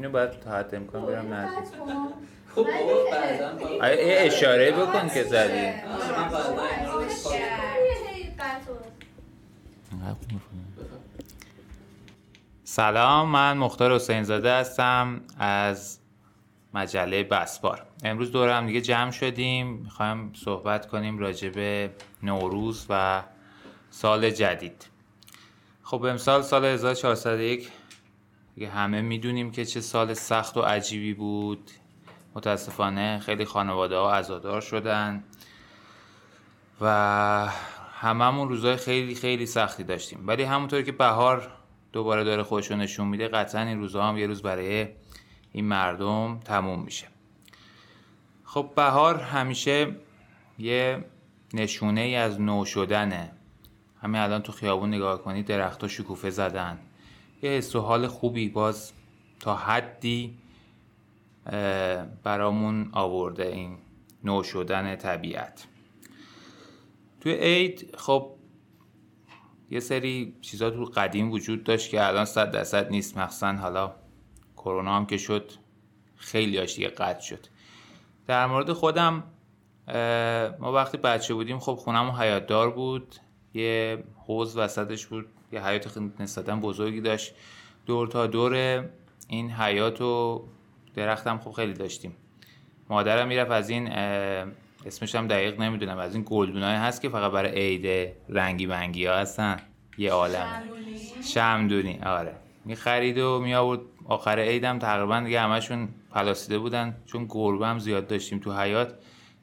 اینو باید تا حد امکان برم نزدیک. خب بابا آیا یه اشاره بکن که زدی. سلام من مختار حسین زاده هستم از مجله بسپار. امروز دور هم دیگه جمع شدیم. می‌خوایم صحبت کنیم راجع به نوروز و سال جدید. خب امسال سال 1401 دیگه همه می‌دونیم که چه سال سخت و عجیبی بود. متاسفانه خیلی خانواده ها عزادار شدن و هممون روزای خیلی خیلی سختی داشتیم. ولی همونطور که بهار دوباره داره خودشو نشون میده قطعا این روزها هم یه روز برای این مردم تموم میشه. خب بهار همیشه یه نشونه ای از نو شدنه همین الان تو خیابون نگاه کنید درختها شکوفه زدن. یه حس و حال خوبی باز تا حدی برامون آورده این نو شدن طبیعت. توی عید خب یه سری چیزا تو قدیم وجود داشت که الان صد درصد نیست. مخصوصا حالا کرونا هم که شد خیلی هاش دیگه قطع شد. در مورد خودم ما وقتی بچه بودیم خب خونم حیات دار بود. یه حوز وسطش بود. یه حیات نسبتا بزرگی داشت. دور تا دور این حیات و درختم خب خیلی داشتیم. مادرم می‌رفت از این اسمش هم دقیق نمی‌دونم از این گلدونای هست که فقط برای عید رنگی بنگی ها هستن. یه عالم شمدونی. آره. می خرید و می آورد آخر عیدم تقریبا دیگه همشون پلاسیده بودن. چون گربه هم زیاد داشتیم تو حیات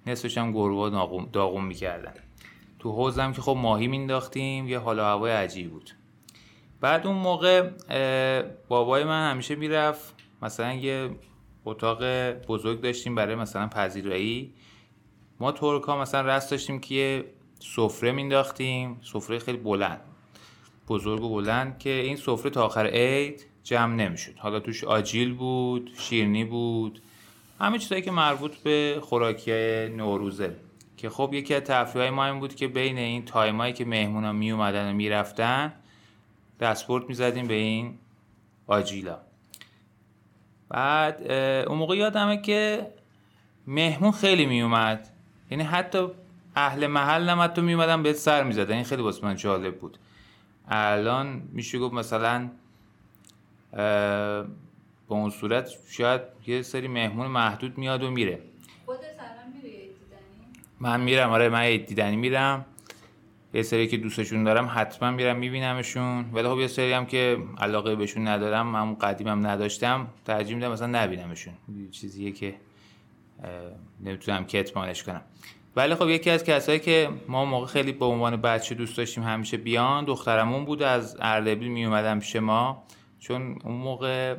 نصفش هم گربه داغون می‌کردن. تو حوزم که خب ماهی مینداختیم یه حال هوای عجیب بود. بعد اون موقع بابای من همیشه می‌رفت مثلا یه اتاق بزرگ داشتیم برای مثلا پذیرایی. ما ترکا مثلا رست داشتیم که یه سفره مینداختیم سفره خیلی بلند بزرگ و بلند که این سفره تا آخر عید جمع نمی‌شد. حالا توش آجیل بود شیرنی بود همه چیزایی که مربوط به خوراکی نوروزه. که خب یکی از تفریح ما این بود که بین این تایمایی که مهمونا می اومدن و می‌رفتن دستپورت می‌زدیم به این آجیلا. بعد اون موقع یادمه که مهمون خیلی میومد یعنی حتی اهل محل هم حتی میومدن بهت سر می‌زدن. این خیلی واسه من جالب بود. الان میشه گفت مثلا به اون صورت شاید یه سری مهمون محدود میاد و میره. من میرم آره من دیدنی میرم. یه سری که دوستشون دارم حتما میرم میبینمشون. ولی خب یه سری هم که علاقه بهشون ندارم من قدیمم نداشتم ترجیح میدم مثلا نبینمشون. چیزیه که نمی‌تونم کتمانش کنم. ولی خب یکی از کسایی که ما موقع خیلی به عنوان بچه دوست داشتیم همیشه بیان دخترمون بود از اردبیل می اومدم پیش ما. چون اون موقع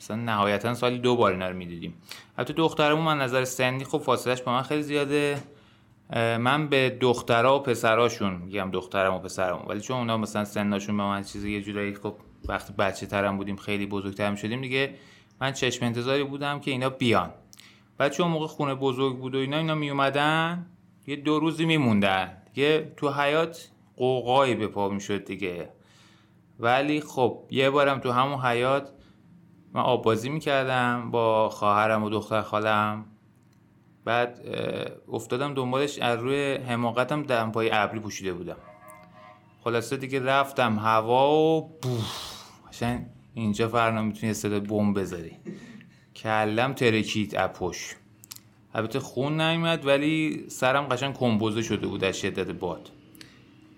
مثلا نهایتا سالی دو بار اینا رو می‌دیدیم. البته دخترمون من نظر سنی خب فاصلش با من خیلی زیاده. من به دخترها و پسراشون میگم دخترم و پسرم. ولی چون اونا مثلا سنشون به من چیزی یه جورایی خب وقتی بچه ترم بودیم خیلی بزرگتر شدیم دیگه من چشم انتظاری بودم که اینا بیان. بعد چون موقع خونه بزرگ بود و اینا اینا می اومدن یه دو روزی میموندن. یه تو حیات قوقایی به پا می‌شد دیگه. ولی خب یه بارم تو همون حیات من آب بازی می‌کردم با خواهرم و دختر خالم. بعد افتادم دنبالش از روی حماقتم دمپای ابری پوشیده بودم. خلاصه دیگه رفتم هوا و بوف اینجا فرنا می‌تونی صدا بمب بذاری. کلم ترکید اپوش. البته خون نیومد ولی سرم قشنگ کمبوزه شده بود از شدت باد.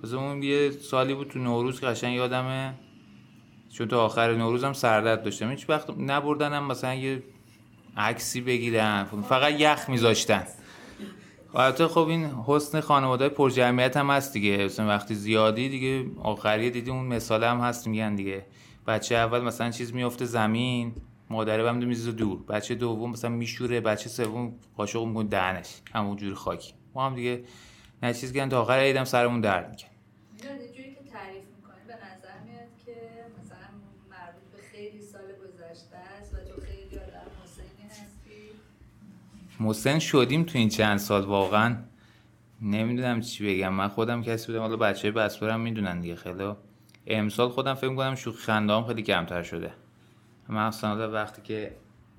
از اون یه سالی بود تو نوروز که قشنگ یادمه چون تا آخر نوروزم سردرد داشتم. هیچ وقت نبردنم مثلا یه عکسی بگیرن. فقط یخ میذاشتن. البته خب این حسن خانواده پر جمعیت هم هست دیگه. مثلا وقتی زیادی دیگه آخری دیدی اون مثال هم هست میگن دیگه. بچه اول مثلا چیز میفته زمین مادره بهم میزه دور بچه دوم مثلا میشوره بچه سوم قاشق می‌کنه دهنش. همون جوری خاکی. ما هم دیگه نه چیز گن تا آخر عیدم سرمون درد می‌کنه محسن شدیم تو این چند سال واقعا. نمی‌دونم چی بگم. من خودم کسی بودم حالا بچه بسپورم می‌دونن دیگه. خیلی امسال خودم فکر می‌کنم شوخی خنده خیلی کمتر شده. مخصوصا وقتی که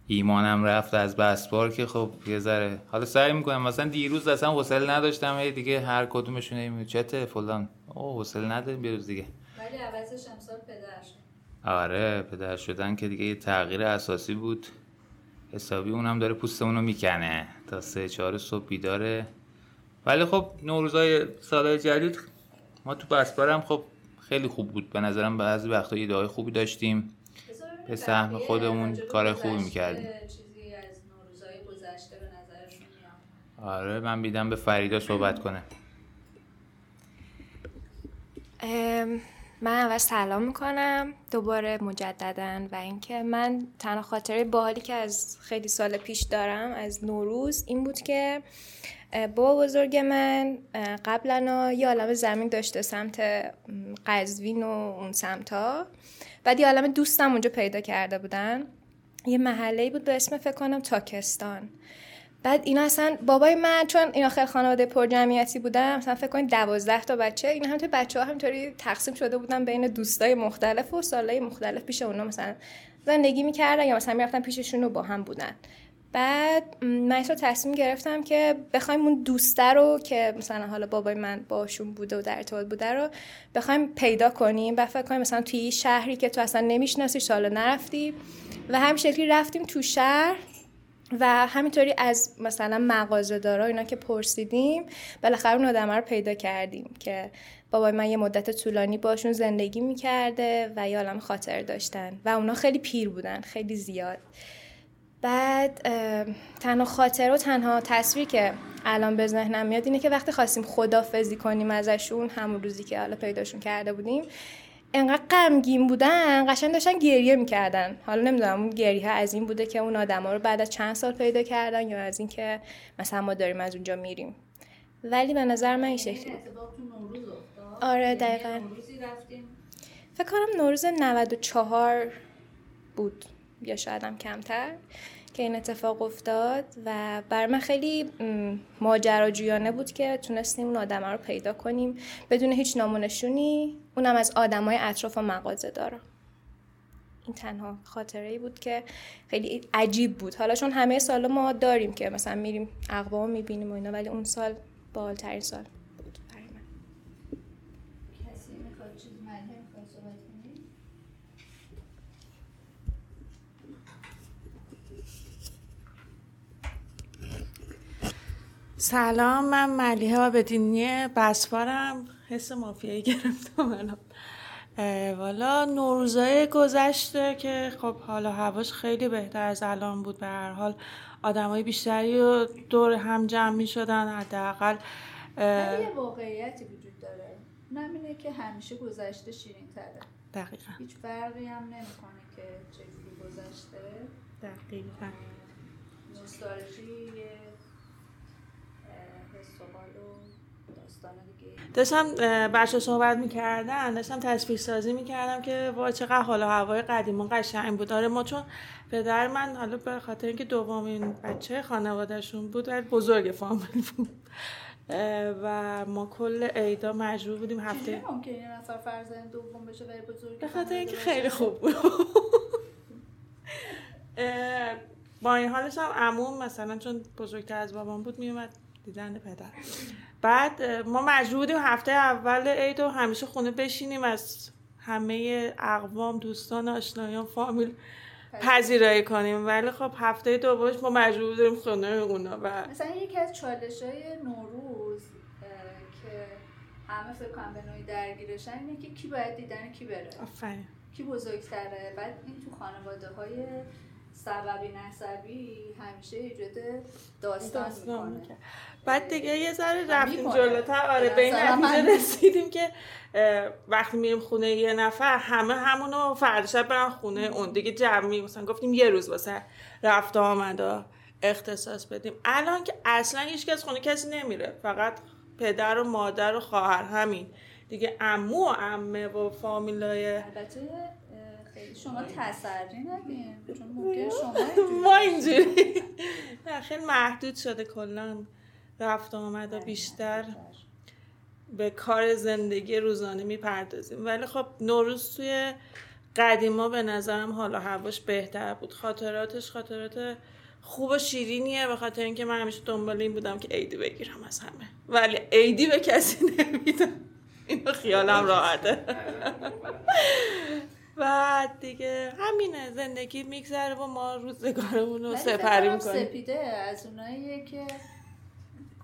ایمانم رفت از بسپار که خب یه ذره. حالا سعی می‌کنم مثلا دیروز اصلا حوصله نداشتم هی دیگه هر کدومشون هی چته فلان. او حوصله نداریم بیروز دیگه. ولی عوضش امسال پدر شد. آره پدر شدن که دیگه یه تغییر اساسی بود. حسابی اونم داره پوستمون می‌کنه تا سه چهار صبح بیداره. ولی خب نوروزای سال جدید ما تو بسپارم خب خیلی خوب بود. به نظرم بعضی وقتا یه دعای خوبی داشتیم. به سهم خودمون کار خوبی می‌کردیم. چیزی از نوروزهای گذشته به نظرشون میاد؟ آره من بیدم به فریدا صحبت کنه. من اول سلام می‌کنم دوباره مجددا و اینکه من تنها خاطره باحالی که از خیلی سال پیش دارم از نوروز این بود که بابا بزرگ من قبلا یه عالم زمین داشته سمت قزوین و اون سمتا. بعد یه عالم دوستم اونجا پیدا کرده بودن. یه محله بود به اسم فکر کنم تاکستان. بعد اینا اصلا بابای من چون اینا خیلی خانواده پر جمعیتی بودن مثلا فکر کنید دوازده تا بچه اینا همینطوری بچه ها همینطوری تقسیم شده بودن بین دوستای مختلف و سالای مختلف پیش اونا. مثلا زندگی می‌کردن یا مثلا می‌رفتن پیششون و با هم بودن. بعد من این رو تصمیم گرفتم که بخوایم اون دوسته رو که مثلا حالا بابای من باشون بوده و در ارتباط بوده رو بخوایم پیدا کنیم. و فکر کنیم مثلا توی شهری که تو اصلا نمی‌شناسی سالا نرفتی. و همین شکلی رفتیم تو شهر. و همینطوری از مثلا مغازه دارا اینا که پرسیدیم بالاخره اون آدم رو پیدا کردیم که بابای من یه مدت طولانی باشون زندگی می‌کرده و یه عالم خاطر داشتن و اونا خیلی پیر بودن خیلی زیاد. بعد تنها خاطر و تنها تصویری که الان به ذهنم میاد اینه که وقتی خواستیم خدافزی کنیم ازشون همون روزی که حالا پیداشون کرده بودیم انقدر غمگین بودن قشنگ داشتن گریه می‌کردن. حالا نمی‌دونم اون گریه ها از این بوده که اون آدما رو بعد از چند سال پیدا کردن یا از این که مثلا ما داریم از اونجا میریم. ولی به نظر من این شکلی آره، دقیقاً. فکر کنم نوروز 94 بود یا شاید هم کمتر. که این اتفاق افتاد و بر من خیلی ماجراجویانه بود که تونستیم اون آدم رو پیدا کنیم بدون هیچ نامونشونی. اونم از آدمای اطراف و مغازه دارم. این تنها خاطره ای بود که خیلی عجیب بود. حالا چون همه سال ما داریم که مثلا میریم اقوام می‌بینیم و اینا ولی اون سال بالترین سال بود برای من کسی می‌خواد چیز ملیه می‌خواد صحبت کنی؟ سلام من ملیحه آبدینی بسپارم. حس مافیایی گرفتم الان. والا نوروزای گذشته که خب حالا هواش خیلی بهتر از الان بود. به هر حال آدمای بیشتری رو دور هم جمع می شدن حداقل یه واقعیتی وجود داره. اونم اینه که همیشه گذشته شیرین تره دقیقا. هیچ فرقی هم نمی‌کنه که چجوری گذشته. دقیقا. نوستالژی یه اه، حس و حال و داستان دیگه داشتم بچه صحبت می‌کردن داشتم تصویر سازی می‌کردم که وای چقدر حال و هوای قدیما قشنگ بود. آره ما چون پدر من حالا به خاطر اینکه دومین بچه خانوادهشون بود ولی بزرگ فامیل بود. و ما کل عیدا مجبور بودیم هفته ممکنه نفر فرزند دوم بشه ولی بزرگ به خاطر اینکه خیلی؟ خوب بود. با این حالش هم عموم مثلا چون بزرگتر از بابام بود میومد دیدن پدر. بعد ما مجبور بودیم هفته اول عید و همیشه خونه بشینیم از همه اقوام دوستان آشنایان فامیل پذیرایی کنیم. ولی خب هفته دومش ما مجبور بودیم خونه اونا و مثلا یکی از چالش های نوروز که همه فکر کنم به نوعی درگیرشن اینه که کی باید دیدن کی بره. آفرین. کی بزرگتره؟ بعد این تو خانواده های سببی نسبی همیشه ایجاد داستان, داستان می‌کنه. بعد دیگه یه ذره رفتیم. جلوتر. آره به این نتیجه رسیدیم که وقتی میریم خونه یه نفر همه همونو فردا شب برن خونه اون دیگه جمعی مثلا گفتیم یه روز واسه رفت و آمده اختصاص بدیم. الان که اصلا هیچ کس خونه کسی نمیره. فقط پدر و مادر و خواهر همین. دیگه عمو و عمه و فامیلای البته شما تسری ندین چون ممکن شما اینجوری ما. اینجوری. خیلی محدود شده کلا رفت آمد و بیشتر به کار زندگی روزانه می‌پردازیم. ولی خب نوروز توی قدیما به نظرم حالا هواش بهتر بود. خاطراتش خاطرات خوب و شیرینیه به خاطر اینکه من همیشه دنبال این بودم که عیدی بگیرم از همه. ولی عیدی به کسی نمیدم. اینو خیالم راحته. بعد دیگه همینه زندگی میگذره و ما روزگارمون رو سپری می‌کنیم. سپیده از اوناییه که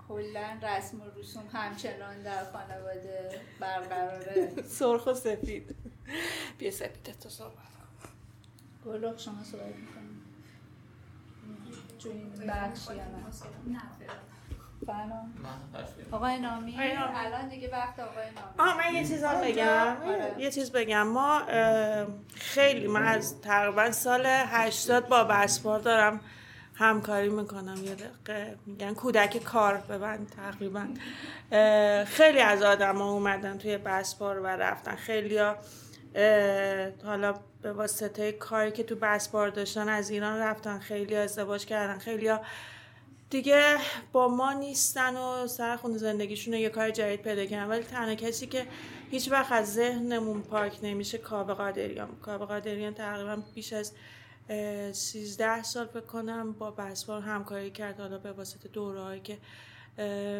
کلا رسم و رسوم همچنان در خانواده برقراره. سرخ و سفید. بیا سپیده تو صحبت گلوخ شما صحبت می‌کنیم تو این بخش یا نه؟ بله. آقای نامی. الان دیگه وقت آقای نامی. آه من یه چیز هم بگم. آره. یه چیز بگم. ما خیلی من از تقریبا سال 80 با بسپار دارم همکاری می‌کنم. یه دقیقه میگن کودک کار ببند تقریبا. خیلی از آدم ها اومدن توی بسپار و رفتن. خیلی ها حالا به واسطه کاری که تو بسپار داشتن از ایران رفتن. خیلی ازدواج کردن. خیلی ها دیگه با ما نیستن و سر خونه زندگیشون رو یه کار جدید پیدا کردن. ولی تنها کسی که هیچ وقت از ذهنمون پاک نمیشه کاوه قادریان کاوه قادریان تقریبا بیش از اه، 13 سال فکر با بسپار همکاری کرد. حالا به واسطه دورهایی که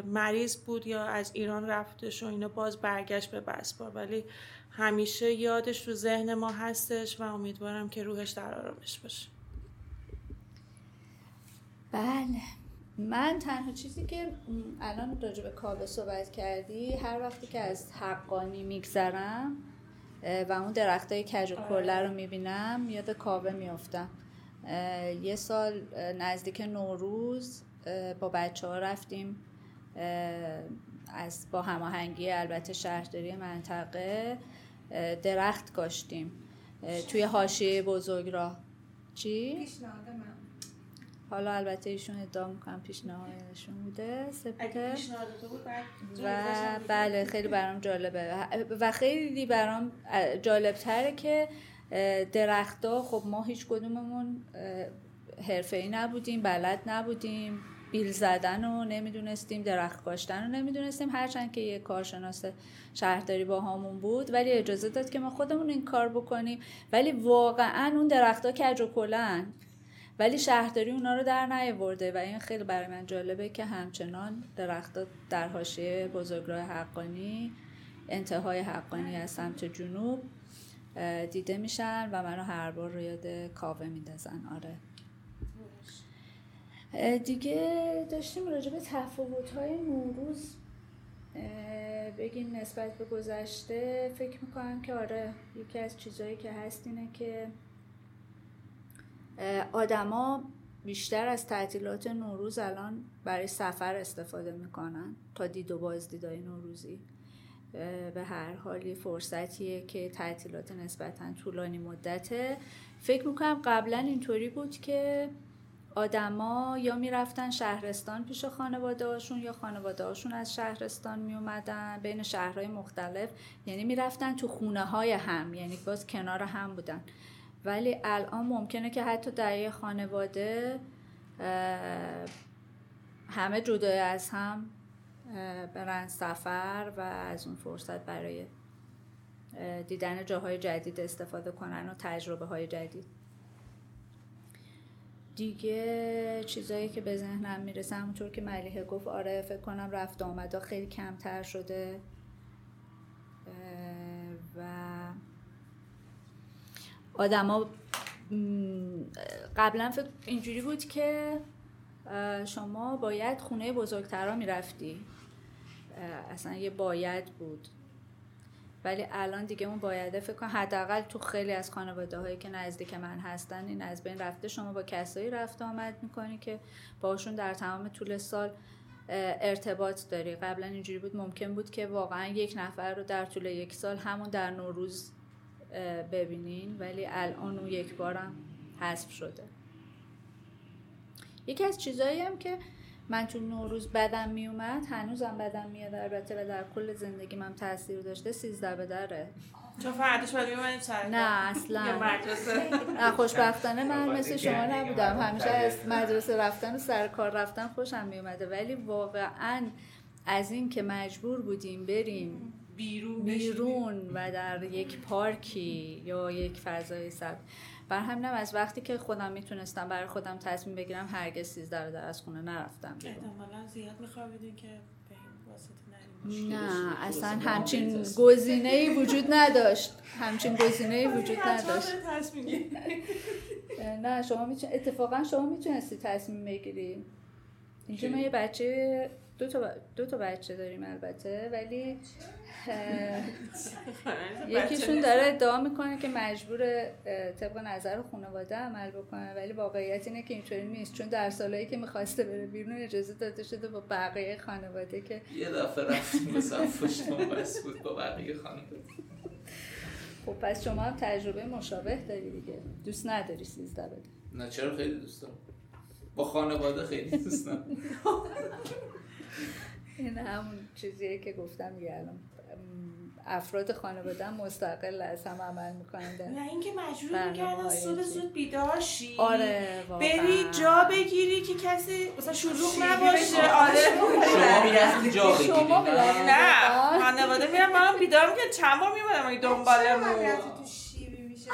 مریض بود یا از ایران رفتش و اینا باز برگشت به بسپار. ولی همیشه یادش تو ذهن ما هستش و امیدوارم که روحش در آرامش باشه. بله. من تنها چیزی که الان راجع به کاوه صحبت کردی هر وقتی که از حقانی میگذرم و اون درخت های کج و کله رو می‌بینم یاد کاوه میافتم. یه سال نزدیک نوروز با بچه ها رفتیم از با هماهنگی البته شهرداری منطقه درخت کاشتیم توی حاشیه بزرگ راه. چی؟ حالا البته ایشون ادعا می‌کنم پیشنهادشون بوده سپته و بله خیلی برام جالبه. و خیلی برام جالب تره که درختها خب ما هیچ کدوممون حرفه ای نبودیم بلد نبودیم بیل زدن رو نمی‌دونستیم درخت کاشتن رو نمی‌دونستیم. هرچند که یه کارشناس شهرداری با همون بود ولی اجازه داد که ما خودمون این کار بکنیم. ولی واقعا اون درختها کج و کلن ولی شهرداری اونا رو در نیاورده و این خیلی برای من جالبه که همچنان درختها در حاشیه بزرگراه حقانی انتهای حقانی از سمت جنوب دیده میشن و منو هر بار رو یاد کاوه میندازن. آره. دیگه داشتیم راجع به تفاوت‌های نوروز اه، بگیم نسبت به گذشته فکر می‌کنم که آره یکی از چیزهایی که هست اینه که آدما بیشتر از تعطیلات نوروز الان برای سفر استفاده می‌کنن تا دید و بازدیدهای نوروزی. به هر حال یه فرصتیه که تعطیلات نسبتا طولانی مدته. فکر می‌کنم قبلا اینطوری بود که آدما یا می‌رفتن شهرستان پیش خانواده هاشون یا خانواده هاشون از شهرستان می اومدن بین شهرهای مختلف. یعنی می‌رفتن تو خونه های هم یعنی باز کنار هم بودن. ولی الان ممکنه که حتی در یه خانواده همه جدای از هم برن سفر و از اون فرصت برای دیدن جاهای جدید استفاده کنن و تجربه های جدید. دیگه چیزایی که به ذهنم می‌رسه همونطور که ملیحه گفت آره فکر کنم رفت آمدا خیلی کمتر شده. آدما قبلا فکر اینجوری بود که شما باید خونه بزرگترا می‌رفتی. اصلا یه باید بود. ولی الان دیگه اون بایده فکر کنم حداقل تو خیلی از خانواده هایی که نزدیک من هستن این از بین رفته شما با کسایی رفت آمد می‌کنی که باشون در تمام طول سال ارتباط داری. قبلا اینجوری بود ممکن بود که واقعا یک نفر رو در طول یک سال همون در نوروز ببینین ولی الان اون یک بارم حذف شده. یکی از چیزایی هم که من تو نوروز بدم میومد هنوزم بدم میاد البته و در کل زندگی من تاثیر داشته سیزده به دره. چون فردش باید میمونیم سر نه اصلا. مدرسه. نه خوشبختانه من مثل شما نبودم. همیشه از مدرسه رفتن و سر کار رفتن خوشم میومده. ولی واقعا از این که مجبور بودیم بریم بیرون بیرون و در یک پارکی یا یک فضای سبز. بر همینم از وقتی که خودم می‌تونستم برای خودم تصمیم بگیرم هرگز سیزده در از خونه نرفتم بیرون. احتمالا زیاد میخوابیدین که به این واسطه نریم. نه اصلا همچین گزینه ای وجود نداشت. همچین گزینه ای وجود نداشت. نه شما میتون... اتفاقا شما می‌تونستی تصمیم بگیری. اینجا ما یه بچه دو تا, ب- دو تا بچه داریم البته ولی یکیشون داره ادعا می‌کنه که مجبور طبق نظر خانواده عمل بکنه ولی واقعیت اینه که اینطوری نیست. چون در سالهایی که می‌خواسته بره بیرون اجازه داده شده با بقیه خانواده که یه دفعه رفتیم پشتم بس بود با بقیه خانم خب پس شما هم تجربه مشابه داری دیگه. دوست نداری سیزده بده. نه چرا خیلی دوست دارم. با خانواده خیلی دوست دارم این همون چیزیه که گفتم دیگه الان. افراد خانواده مستقل از هم عمل می‌کنن. نه اینکه مجبور می‌کردن صبح؟ زود بیدار شی آره واقعا. بری جا بگیری که کسی مثلا شلوغ نباشه. آره. شما می‌رفتی جا بگیری. شما نه؟ خانواده میرم من بیدار می‌کنم چند بار میمونم این دنبالمون. تو شیبی میشستی؟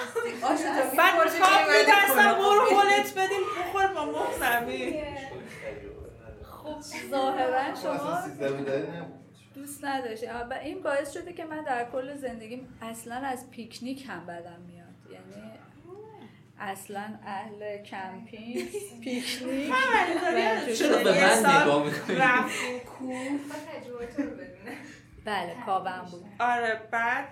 بعد خواب میدستم برو هولت بدیم بخور با مخ زمین. خب ظاهرا شما دوست نداشتی. و این باعث شده که من در کل زندگیم اصلا از پیکنیک هم بدم میاد. یعنی اصلا اهل کمپینگ پیکنیک و چرا به من نگاه رفتیم کوه بله کابم بود. آره بعد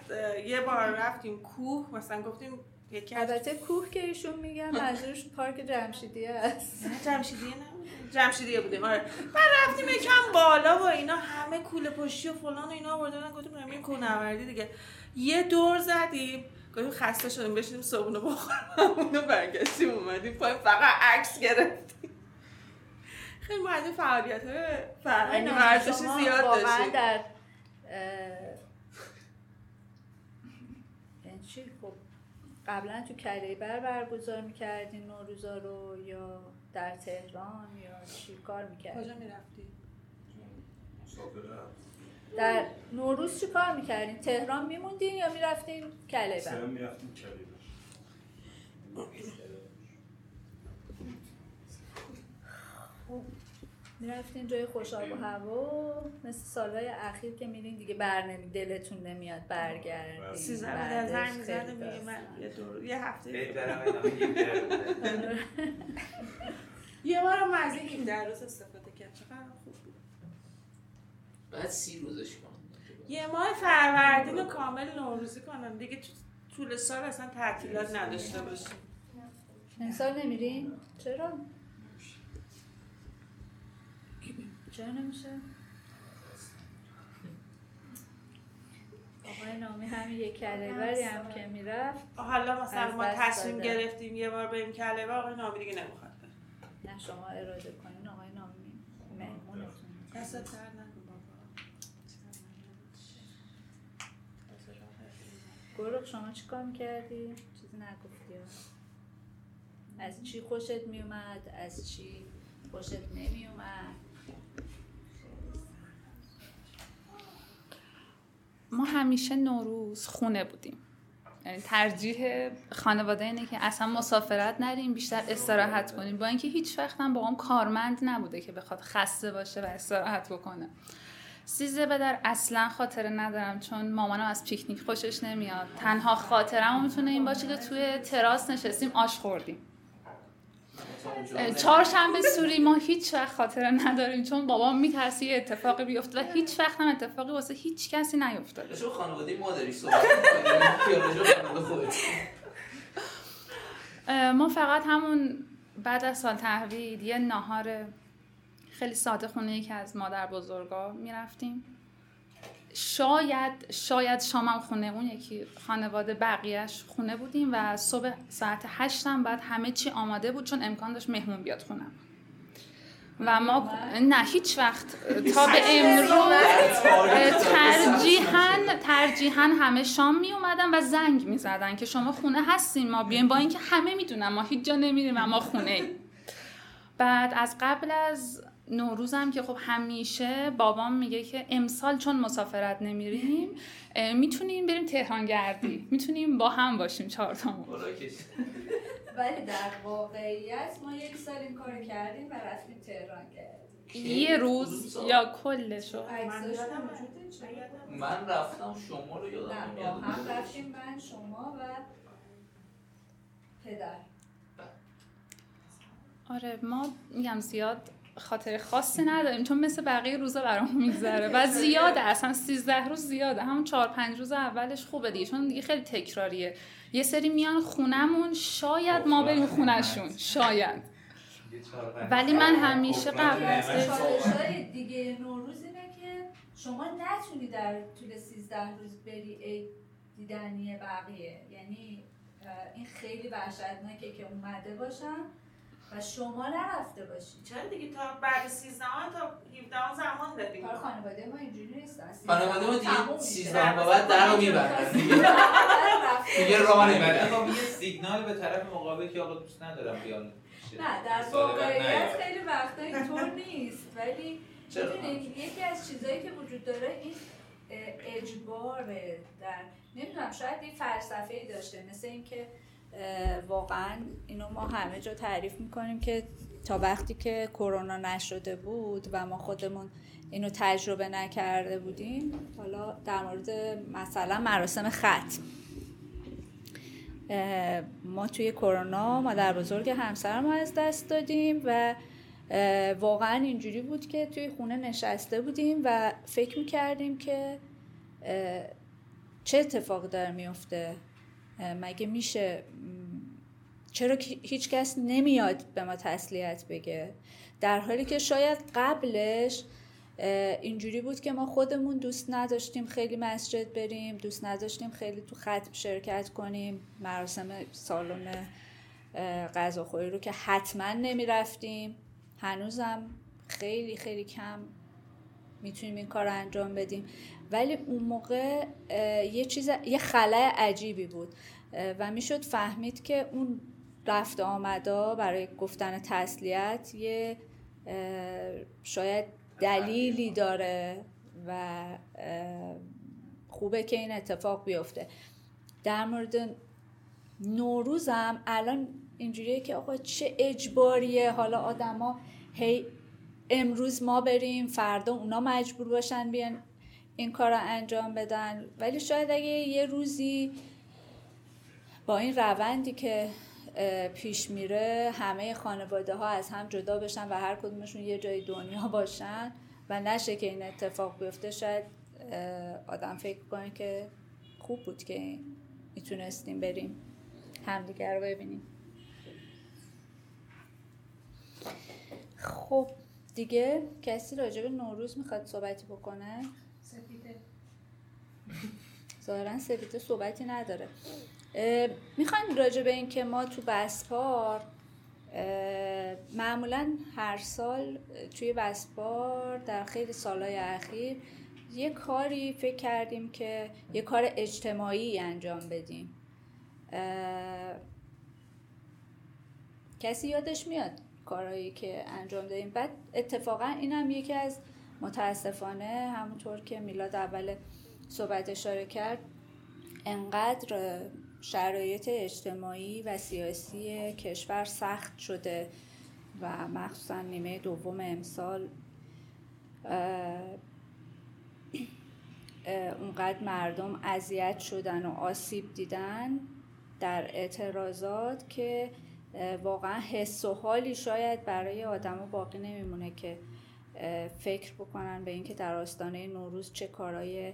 یه بار رفتیم کوه مثلا گفتیم یکی از البته کوه که ایشون میگن منظورش پارک جمشیدیه است. نه جمشیدیه نه. جمشیدیه بودیم؟ آره. بعد رفتیم یکم بالا و اینا همه کوله پشتی و فلان و اینا آورده بودن گفتیم بریم کوهنوردی دیگه. یه دور زدیم. گفتیم خسته شدیم. بشینیم صبحونه بخوریم. اونو برگشتیم اومدیم. پای فقط عکس گرفتیم. خیلی این فعالیت. های فرهنگی ورزشی زیاد داشتیم. در یعنی چی؟ خب قبلا تو کلیبر برگزار می‌کردین نوروزا رو یا در تهران یا چی کار می‌کردین کجا می‌رفتی؟ در نوروز چی کار می‌کردین؟ تهران میموندین یا می‌رفتین کلیبر سلام می‌رفتیم کلیبر می‌رفتین جای خوشاب و هوا مثل سالهای اخیر که میرین دیگه بر نمی دلتون نمیاد برگردین. سیزده بعدش زنگ خیلی می‌زنه میگه. من یه دور یه هفته. یه بارم از این در روز استفاده کرد. چقدر خوب بود. بعد سی روزش کنم. یه ماه فروردین رو کامل نوروزی کنم. دیگه طول سال اصلا تعطیلات نداشته باشیم. امسال نمیرین؟ چرا؟ چرا نمیشه؟ آقای نامی همین یک کلیبری هم که می‌رفت حالا مثلا ما تصمیم داده. گرفتیم یه بار بریم کلبه آقای نامی دیگه نمی‌خواد نه شما اراده کنین آقای نامی مهمونتون دست بابا گروه شما چی کار می‌کردی؟ چیزی نگفتی؟ از چی خوشت میومد؟ از چی خوشت نمیومد؟ ما همیشه نوروز خونه بودیم. یعنی ترجیح خانواده اینه که اصلا مسافرت نریم بیشتر استراحت کنیم. با اینکه هیچ وقت هم با هم کارمند نبوده که بخواد خسته باشه و استراحت بکنه. سیزده به در اصلا خاطره ندارم چون مامانم از پیکنیک خوشش نمیاد. تنها خاطرم می‌تونه این باشه که توی تراس نشستیم آش خوردیم. چهارشنبه سوری ما هیچ وقت خاطره نداریم چون بابام میترسی یه اتفاقی بیفته و هیچ وقت هم اتفاقی واسه هیچ کسی نیفتاده. راجع به خانواده ما داری صحبت ما فقط همون بعد از سال تحویل یه ناهار خیلی ساده خونه یکی از مادر بزرگا می‌رفتیم. شاید شاید شامم خونه اون یکی خانواده بقیهش خونه بودیم و صبح ساعت هشتم بعد همه چی آماده بود چون امکان داشت مهمون بیاد خونم و ما نه هیچ وقت. تا به امروز ترجیحاً ترجیحاً همه شام می اومدن و زنگ می زدن که شما خونه هستین ما بیاین با اینکه همه می‌دونن ما هیچ جا نمیریم و ما خونه. بعد از قبل از نوروزم که خب همیشه بابام میگه که امسال چون مسافرت نمیریم می‌تونیم بریم تهران گردی. می‌تونیم با هم باشیم چهار تامون ولی در واقعیت ما یک سال این کار کردیم و رفتیم تهران کردیم یه روز یا کلشو؟ من رفتم شما رو یادم نمیاد هم رفتیم من شما و پدر. آره ما میگم زیاد خاطر خاصی نداریم چون مثل بقیه روزا برامون میگذره. و زیاده اصلا 13 روز زیاده. همون 4 5 روز اولش خوبه دیگه چون دیگه خیلی تکراریه. یه سری میان خونمون شاید ما بریم خونشون شاید. ولی من همیشه قبل از دیگه نوروز اینه که شما نتونی در طول 13 روز بری عید دیدنی بقیه. یعنی این خیلی وحشتناکه که اومده باشن و شما نرفته باشی. چرا دیگه تا بعد 13 تا 17 زمان دادیم کار خانواده ما اینجوری نیست. خانواده ما دیگه میشه. سیزده به بعد در رو می‌برن. دیگه راه ولی نمی‌برن. خب یه سیگنال به طرف مقابل که آقا دوست ندارم بیان. نه در واقعیت. خیلی وقتا اینطور نیست. ولی یکی از چیزایی که وجود داره این اه، اجباره. در نمی‌دونم شاید این فلسفه ای داشته مثل اینکه واقعا اینو ما همه جا تعریف می‌کنیم که تا وقتی که کرونا نشده بود و ما خودمون اینو تجربه نکرده بودیم حالا در مورد مثلا مراسم اه، ما توی کرونا مادر بزرگ همسرم رو از دست دادیم و واقعا اینجوری بود که توی خونه نشسته بودیم و فکر می‌کردیم که چه اتفاقی داره میفته مگه میشه چرا هیچ کس نمیاد به ما تسلیت بگه؟ در حالی که شاید قبلش اینجوری بود که ما خودمون دوست نداشتیم خیلی مسجد بریم دوست نداشتیم خیلی تو ختم شرکت کنیم. مراسم سالن غذاخوری رو که حتما نمی رفتیم هنوزم خیلی خیلی کم می‌تونیم این کار رو انجام بدیم. ولی اون موقع یه چیز یه خلای عجیبی بود. و می‌شد فهمید که اون رفت آمدا برای گفتن تسلیت یه شاید دلیلی داره و خوبه که این اتفاق بیفته. در مورد نوروزم الان اینجوریه که آقا چه اجباریه. حالا آدما هی امروز ما بریم فردا اونا مجبور باشن بیان این کار رو انجام بدن. ولی شاید اگه یه روزی با این روندی که پیش میره همه خانواده ها از هم جدا بشن و هر کدومشون یه جای دنیا باشن و نشه که این اتفاق بیفته شاید آدم فکر کنه که خوب بود که می‌تونستیم بریم همدیگر رو ببینیم. خب. دیگه کسی راجع به نوروز می‌خواد صحبتی بکنه؟ ظاهرا سپیده صحبتی نداره. می‌خوایم راجع به این که ما تو بسپار معمولا هر سال توی بسپار در خیلی سالهای اخیر یه کاری فکر کردیم که یه کار اجتماعی انجام بدیم. کسی یادش میاد؟ کارهایی که انجام دادیم. بعد اتفاقا این هم یکی از متاسفانه همونطور که میلاد اول صحبت اشاره کرد انقدر شرایط اجتماعی و سیاسی کشور سخت شده و مخصوصا نیمه دوم امسال اونقدر مردم اذیت شدن و آسیب دیدن در اعتراضات که واقعا حس و حالی شاید برای آدما باقی نمیمونه که فکر بکنن به اینکه در آستانه نوروز چه کارهای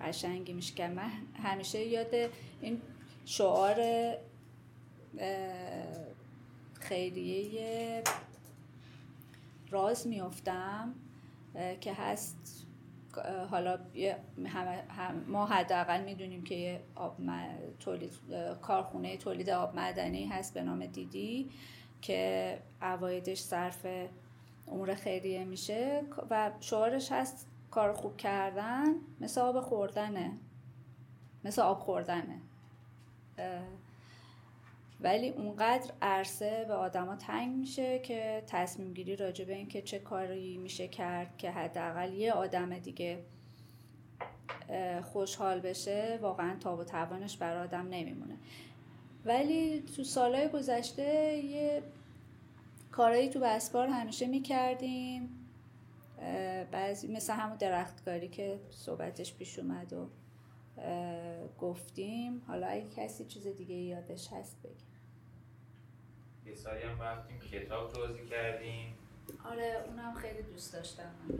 قشنگی میشه که. من همیشه یاد این شعار خیریه راز میفتم که هست حالا هم- ما حداقل می‌دونیم که یه آب تولید کارخونه تولید آب معدنی هست به نام دیدی که عوایدش صرف امور خیریه میشه. و شعارش هست کار خوب کردن مثل آب خوردنه. مثل آب خوردنه. ولی اونقدر عرصه به آدما تنگ میشه که تصمیم گیری راجع به اینکه چه کاری میشه کرد که حداقل یه آدم دیگه خوشحال بشه واقعا تاب و توانش بر آدم نمیمونه. ولی تو سالهای گذشته یه کارایی تو بسپار همیشه می‌کردیم. بعضی مثل همون درختکاری که صحبتش پیش اومد و گفتیم. حالا اگه کسی چیز دیگه یادش هست بگه. یه سالی هم رفتیم کتاب توضیح کردیم. آره اونم خیلی دوست داشتم. من.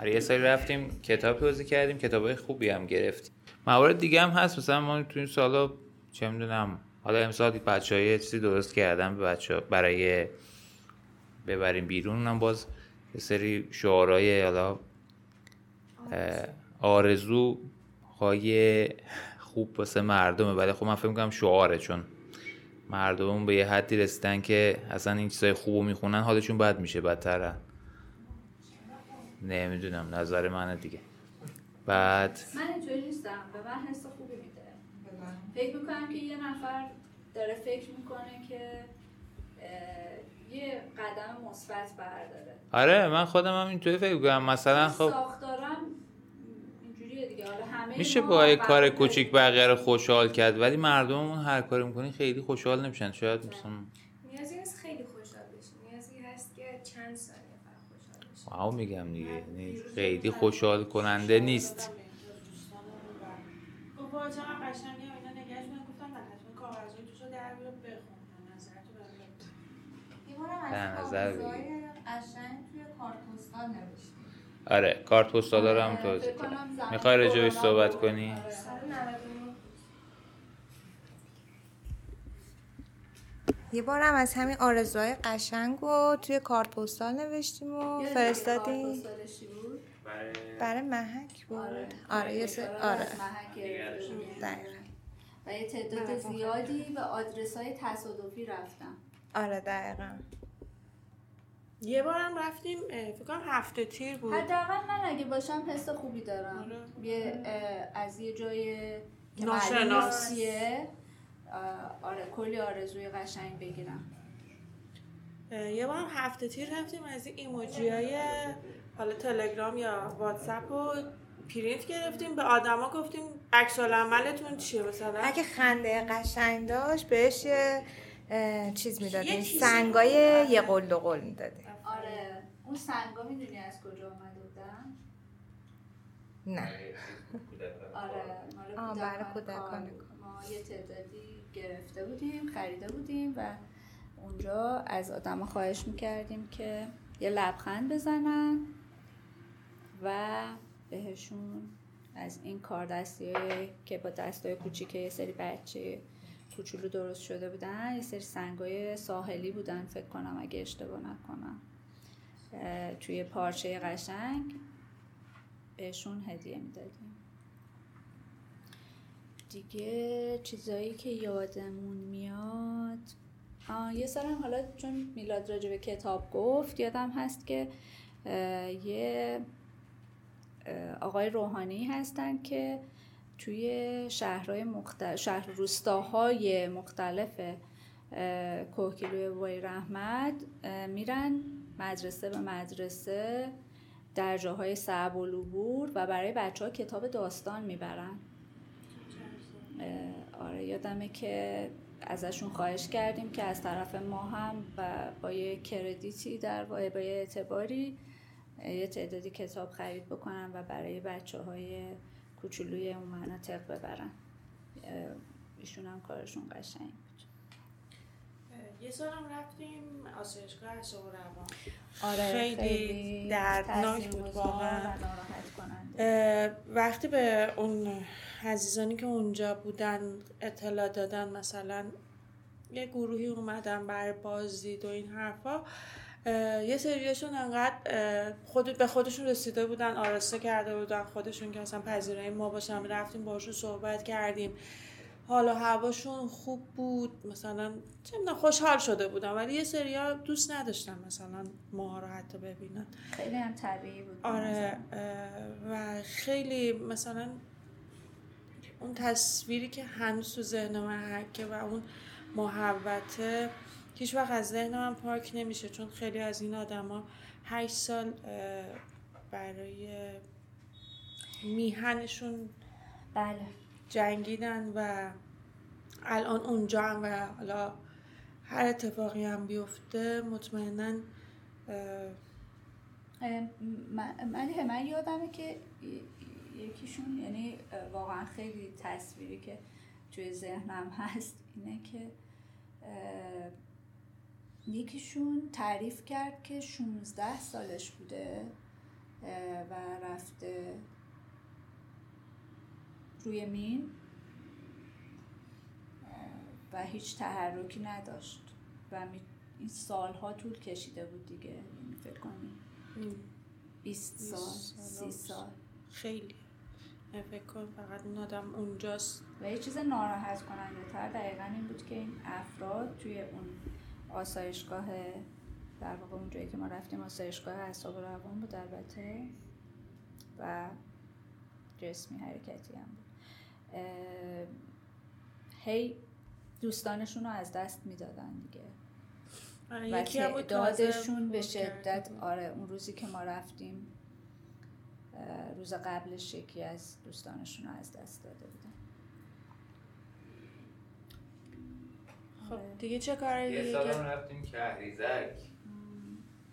آره یه سالی رفتیم کتاب توضیح کردیم کتابای خوبی هم گرفتیم. موارد دیگه هم هست مثلا ما تو این سالا چه می‌دونم حالا امسال بچه های چیزی درست کردن به بچه برای ببریم بیرون. اونم باز یه سری شعارهای حالا آرزو. های خوب واسه مردمه. ولی خب من فکر می‌کنم شعاره چون مردم به یه حدی رسیدن که اصلا این چیزای خوبو می‌خونن حالشون بد میشه بدتر نمی‌دونم نظر منه دیگه. بعد من اینطوری نیستم به من حس خوبی میده. فکر می‌کنم که یه نفر داره فکر می‌کنه که یه قدم مثبت برداره. آره من خودم هم اینطوری فکر می‌کنم. مثلا خب ساختارم اینجوریه دیگه حالا همه میشه با یه کار کوچیک بقیه رو خوشحال کرد ولی مردممون هر کاری می‌کنی خیلی خوشحال نمیشن. شاید مثلا نیازی نیست خیلی خوشحال بشی. نیازی هست که چند ثانیه فقط خوشحال بشی. واو میگم دیگه. یعنی خیلی خوشحال کننده نیست. توشو در نظر آرزوهای قشنگ توی کارتوستان نوشتیم آره کارت پستالا رو هم آره، توضیح فکر کنم زمان می‌خوای کرونا صحبت. کنی؟ آره. سال 99 یه بارم از همین آرزوهای قشنگ رو توی کارت پستال نوشتیم و فرستادیم؟ برای محک بود آره آره یه آره. دقیقا و یه تعداد زیادی به آدرس های تصادفی رفتم آره دقیقا یه بارم رفتیم فکر کنم هفته تیر بود. حداقل من اگه باشم حس خوبی دارم. آره. یه از یه جای که ناشناس. معلوم نیست چیه اه، آره کلی آرزوی قشنگ بگیرم. یه بارم هفت تیر رفتیم از این ایموجی های حالا تلگرام یا واتساپ رو پرینت گرفتیم. به آدما گفتیم عکس‌العملتون چیه مثلا؟ اگه خنده قشنگ داشت بهش چیز می‌دادیم. سنگای یه قل دو قل می‌دادیم. اون سنگا می‌دونی از کجا اومده بودن؟ نه. آره مال آه، برای کودکان. ما یه تعدادی گرفته بودیم خریده بودیم و اونجا از آدما خواهش می‌کردیم که یه لبخند بزنن و بهشون از این کار دستی که با دستای کوچیک یه سری بچه کوچولو درست شده بودن یه سری سنگای ساحلی بودن فکر کنم اگه اشتباه نکنم. توی پارچه قشنگ بهشون هدیه می‌دادیم. دیگه چیزایی که یادمون میاد. یه سرم حالا چون میلاد راجع به کتاب گفت یادم هست که یه آقای روحانی هستن که توی شهرهای مختلف شهر روستاهای مختلف اه، کوهگیلوی وای رحمت میرن مدرسه به مدرسه در جاهای صعب العبور و برای بچه ها کتاب داستان می‌برن. آره یادمه که ازشون خواهش کردیم که از طرف ما هم و با یه کردیتی در با یه اعتباری یه تعدادی کتاب خرید بکنن و برای بچه های کوچولوی اون مناطق ببرن. ایشون هم کارشون قشنگ. یه سالم رفتیم آسایشگاه اعصاب و روان آره خیلی دردناک بود واقعا. وقتی به اون عزیزانی که اونجا بودن اطلاع دادن مثلا یه گروهی اومدن برای بازدید و این حرفا یه سریاشون انقدر خود به خودشون رسیده بودن آراسته کرده بودن خودشون که مثلا پذیرای ما باشن. رفتیم باشون صحبت کردیم. حال و هواشون خوب بود. مثلا چه می‌دونم خوشحال شده بودن ولی یه سریا دوست نداشتن مثلا ماها رو حتی ببینن. خیلی هم طبیعی بود آره و خیلی مثلا اون تصویری که هنوز تو ذهن من حکه و اون محبته هیچ وقت از ذهن من پاک نمیشه چون خیلی از این آدما هشت سال برای میهنشون بله. جنگیدن و الان اونجا هم و حالا هر اتفاقی هم بیفته مطمئنا من من یادمه که یکیشون یعنی واقعا خیلی تصویری که توی ذهنم هست اینه که یکیشون تعریف کرد که 16 سالش بوده و رفته روی مین و هیچ تحرکی نداشت. و این سالها طول کشیده بود دیگه. یعنی فکر کنی. 20 سال بیست سال. 30 سال. خیلی. فکر کنم فقط اون آدم اونجاست. و یه چیز ناراحت کننده تر دقیقا این بود که این افراد توی اون آسایشگاه در واقع اون جایی که ما رفتیم آسایشگاه اعصاب و روان بود البته. و جسمی حرکتی هم بود. هی دوستانشون رو از دست می‌دادن دیگه آره، و تعدادشون به شدت. آره اون روزی که ما رفتیم روز قبلش یکی از دوستانشون رو از دست داده بودن آره. خب دیگه چه کاری یه دیگه سال هم رفتیم کهریزک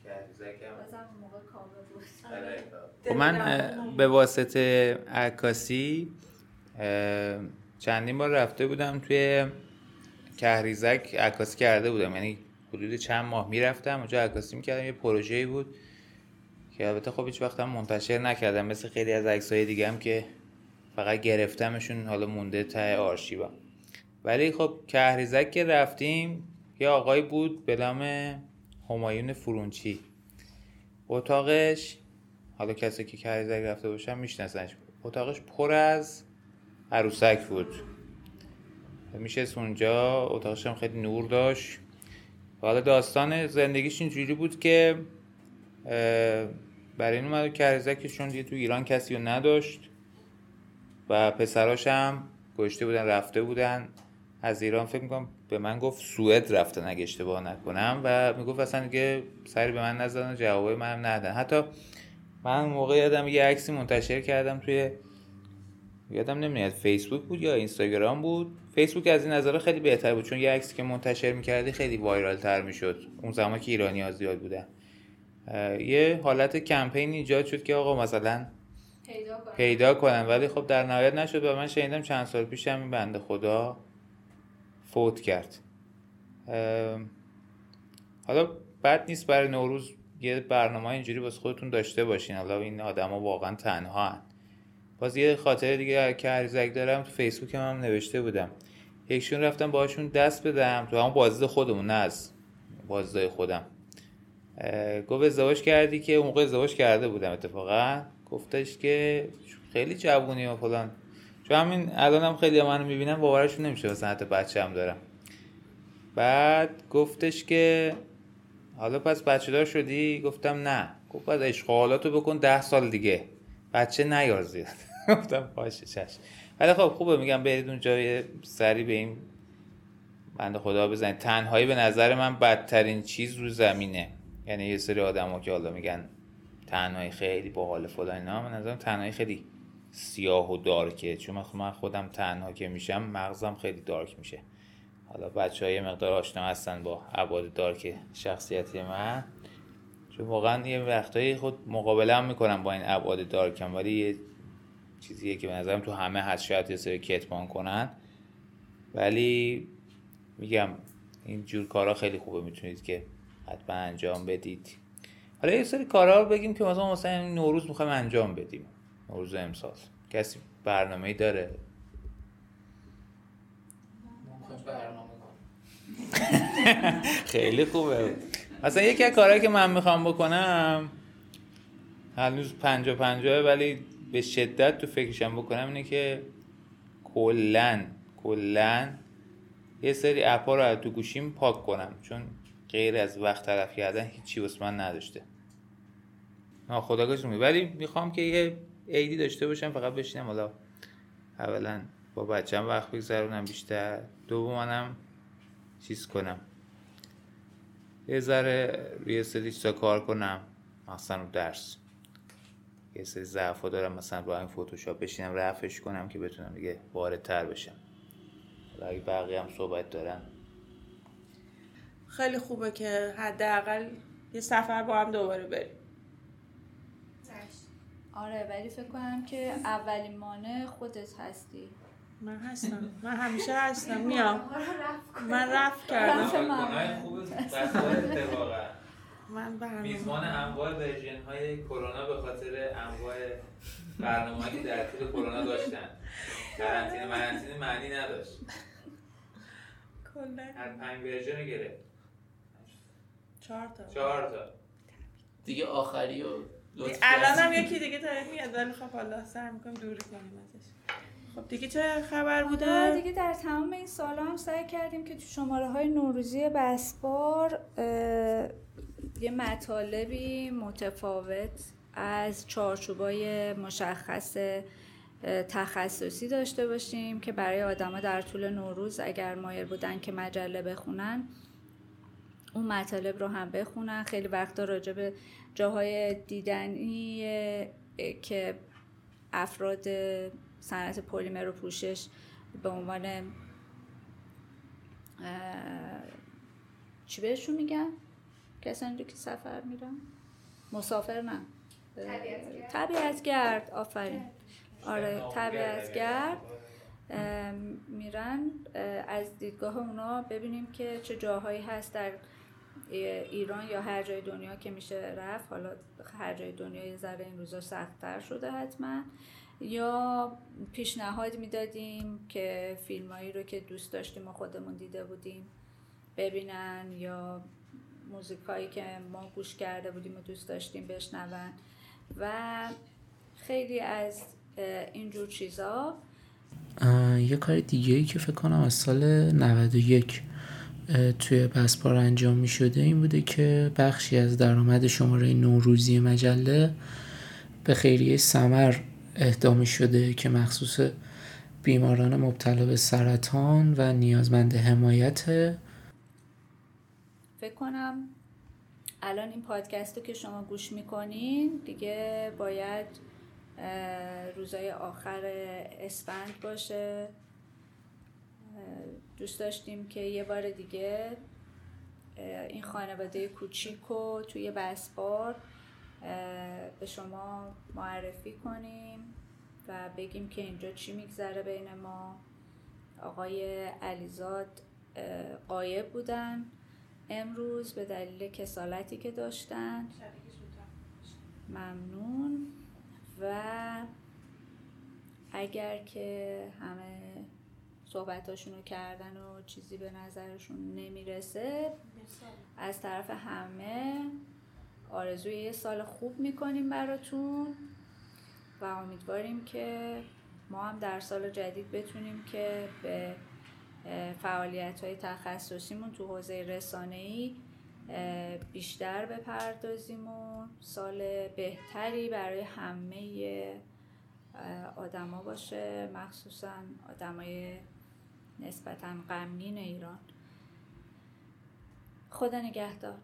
کهریزک هم بازم اون موقع کابه بود آره. خب من به واسطه عکاسی چندین بار رفته بودم توی کهریزک عکاسی کرده بودم. یعنی حدود چند ماه می‌رفتم اونجا عکاسی می‌کردم. یه پروژه‌ای بود که البته خب هیچ وقت هم منتشر نکردم. مثل خیلی از عکسای دیگه هم که فقط گرفتمشون حالا مونده ته آرشیوم ولی خب کهریزک که رفتیم یه آقایی بود به نام همایون فرونچی. اتاقش حالا کسی که کهریزک رفته باشن میشناسنش. اتاقش پر از عروسک بود. میشه اونجا اتاقش هم خیلی نور داشت. حالا داستان زندگیش اینجوری بود که برای این اومد کهریزک چون دیگه تو ایران کسی رو نداشت و پسراش هم گشته بودن رفته بودن. از ایران فکر می‌کنم به من گفت سوئد رفتن اگه اشتباه نکنم. و می‌گفت اصلا دیگه سری به من نزدن و جوابای منم ندادن. حتی من موقع یادم یه عکسی منتشر کردم توی یادم نمیاد فیسبوک بود یا اینستاگرام بود؟ فیسبوک از این نظر خیلی بهتر بود چون یه عکسی که منتشر می‌کردی خیلی وایرال تر می‌شد. اون زمان که ایرانی ها زیاد بودن. یه حالت کمپین ایجاد شد که آقا مثلا پیدا کنم. پیدا کنم. ولی خب در نهایت نشد و من شنیدم چند سال پیش هم این بنده خدا فوت کرد. حالا بد نیست برای نوروز یه برنامه اینجوری واسه خودتون داشته باشین. حالا این آدما واقعا تنها هن. باز یه خاطره دیگه که هریزک دارم تو فیسبوک هم, هم نوشته بودم. یکشون رفتم باهاشون دست بدم. تو همون بازدید خودمون نه از بازدید خودم. گفت ازدواج کردی که اون موقع ازدواج کرده بودم اتفاقا. گفتش که خیلی جوونی و فلان. چون همین الان هم خیلی منو می‌بینم باورشون نمیشه مثلا حتی بچه هم دارم. بعد گفتش که حالا پس بچه دار شدی؟ گفتم نه. گفت بعد عشق و حالاتو بکن ده سال دیگه. بچه نیار زیاد. گفتم باشه چشم. ولی خب خوبه میگم برید اونجا یه سری به این بنده خدا بزنید. تنهایی به نظر من بدترین چیز رو زمینه. یعنی یه سری آدم که حالا میگن تنهایی خیلی باحال فلان اینا من نظرم تنهایی خیلی سیاه و دارکه. چون من- من خودم تنها که میشم مغزم خیلی دارک میشه. حالا بچه های مقدار آشنا هستن با عباد دارک شخصیتی من. چون واقعا یه وقتایی خود مقابله هم می‌کنم با این ابعاد دارکم ولی یه چیزیه که به نظرم تو همه هست. شاید یه سری کتمان کنن. ولی میگم این جور کارا خیلی خوبه. می‌تونید که حتما انجام بدید. حالا یه سری کارا رو بگیم که مثلا مثلا نوروز می‌خوایم انجام بدیم. نوروز امسال. کسی برنامه داره؟ برنامه. خیلی خوبه. مثلا یکی از کارهایی که من می‌خوام بکنم هنوز پنجا پنجاه ولی به شدت تو فکرشم بکنم اینه که کلا کلا یه سری اپا رو تو گوشیم پاک کنم چون غیر از وقت تلف کردن هیچی واسه من نداشته. ناخداگاهش ولی می‌خوام که یه عیدی داشته باشم فقط بشینم. حالا اولا با بچم وقت بگذرونم بیشتر دومانم چیز کنم. یه ذره روی سری کار کنم مثلا درس. یه سری ضعفا دارم مثلا با این فتوشاپ بشینم رفعش کنم که بتونم دیگه واردتر بشم. حالا اگه بقیه هم صحبت دارن. خیلی خوبه که حداقل یه سفر با هم دوباره بریم. آره ولی فکر کنم که اولین مانع خودت هستی. من هستم. من همیشه هستم. میام. من رفت کردم. من میزبان انواع version های کرونا به خاطر انواع برنامه که در طول کرونا داشتن. قرنطینه مرنطینه معنی نداشت. کلا. هر پنج version رو گرفت. چهار تا. چهار تا. دیگه آخری و الان هم. یکی دیگه داره میاد ولی خب حالا سعی می‌کنم دوری کنیم ازش. خب دیگه چه خبر بوده؟ دیگه در تمام این سالا هم سعی کردیم که تو شماره های نوروزی بسپار یه مطالبی متفاوت از چارچوبای مشخص تخصصی داشته باشیم که برای آدما در طول نوروز اگر مایل بودن که مجله بخونن اون مطالب رو هم بخونن. خیلی وقتا راجع به جاهای دیدنی که افراد صنعت پلیمر و پوشش به عنوان چی بهشون میگن؟ کسانی رو که سفر میرن مسافر نه. طبیعتگرد آفرین. آره طبیعتگرد اه، میرن اه، از دیدگاه اونا ببینیم که چه جاهایی هست در ایران یا هر جای دنیا که میشه رفت. حالا هر جای دنیا یه ذره این روزا سختتر شده حتما. یا پیشنهاد می‌دادیم که فیلمایی رو که دوست داشتیم و خودمون دیده بودیم ببینن یا موزیکایی که ما گوش کرده بودیم و دوست داشتیم بشنون. و خیلی از اینجور چیزا. یه کار دیگه ای که فکر کنم از سال 91 اه، توی بسپار انجام می شده این بوده که بخشی از درآمد شماره نوروزی مجله به خیریه سمر اهدا شده که مخصوص بیماران مبتلا به سرطان و نیازمند حمایت فکر کنم الان این پادکست رو که شما گوش می‌کنین دیگه باید روزای آخر اسفند باشه. دوست داشتیم که یه بار دیگه این خانواده کوچیک رو توی بسپار به شما معرفی کنیم و بگیم که اینجا چی میگذره بین ما. آقای علیزاد اه، غایب بودن. امروز به دلیل کسالتی که داشتن. ممنون. و اگر که همه صحبتاشون رو کردن و چیزی به نظرشون نمی‌رسه از طرف همه آرزوی یه سال خوب می‌کنیم براتون و امیدواریم که ما هم در سال جدید بتونیم که به فعالیت های تخصصیمون تو حوزه رسانه‌ای اه، بیشتر بپردازیم و سال بهتری برای همه آدما باشه مخصوصا آدمای نسبتا غمگین ایران خدا نگهدار.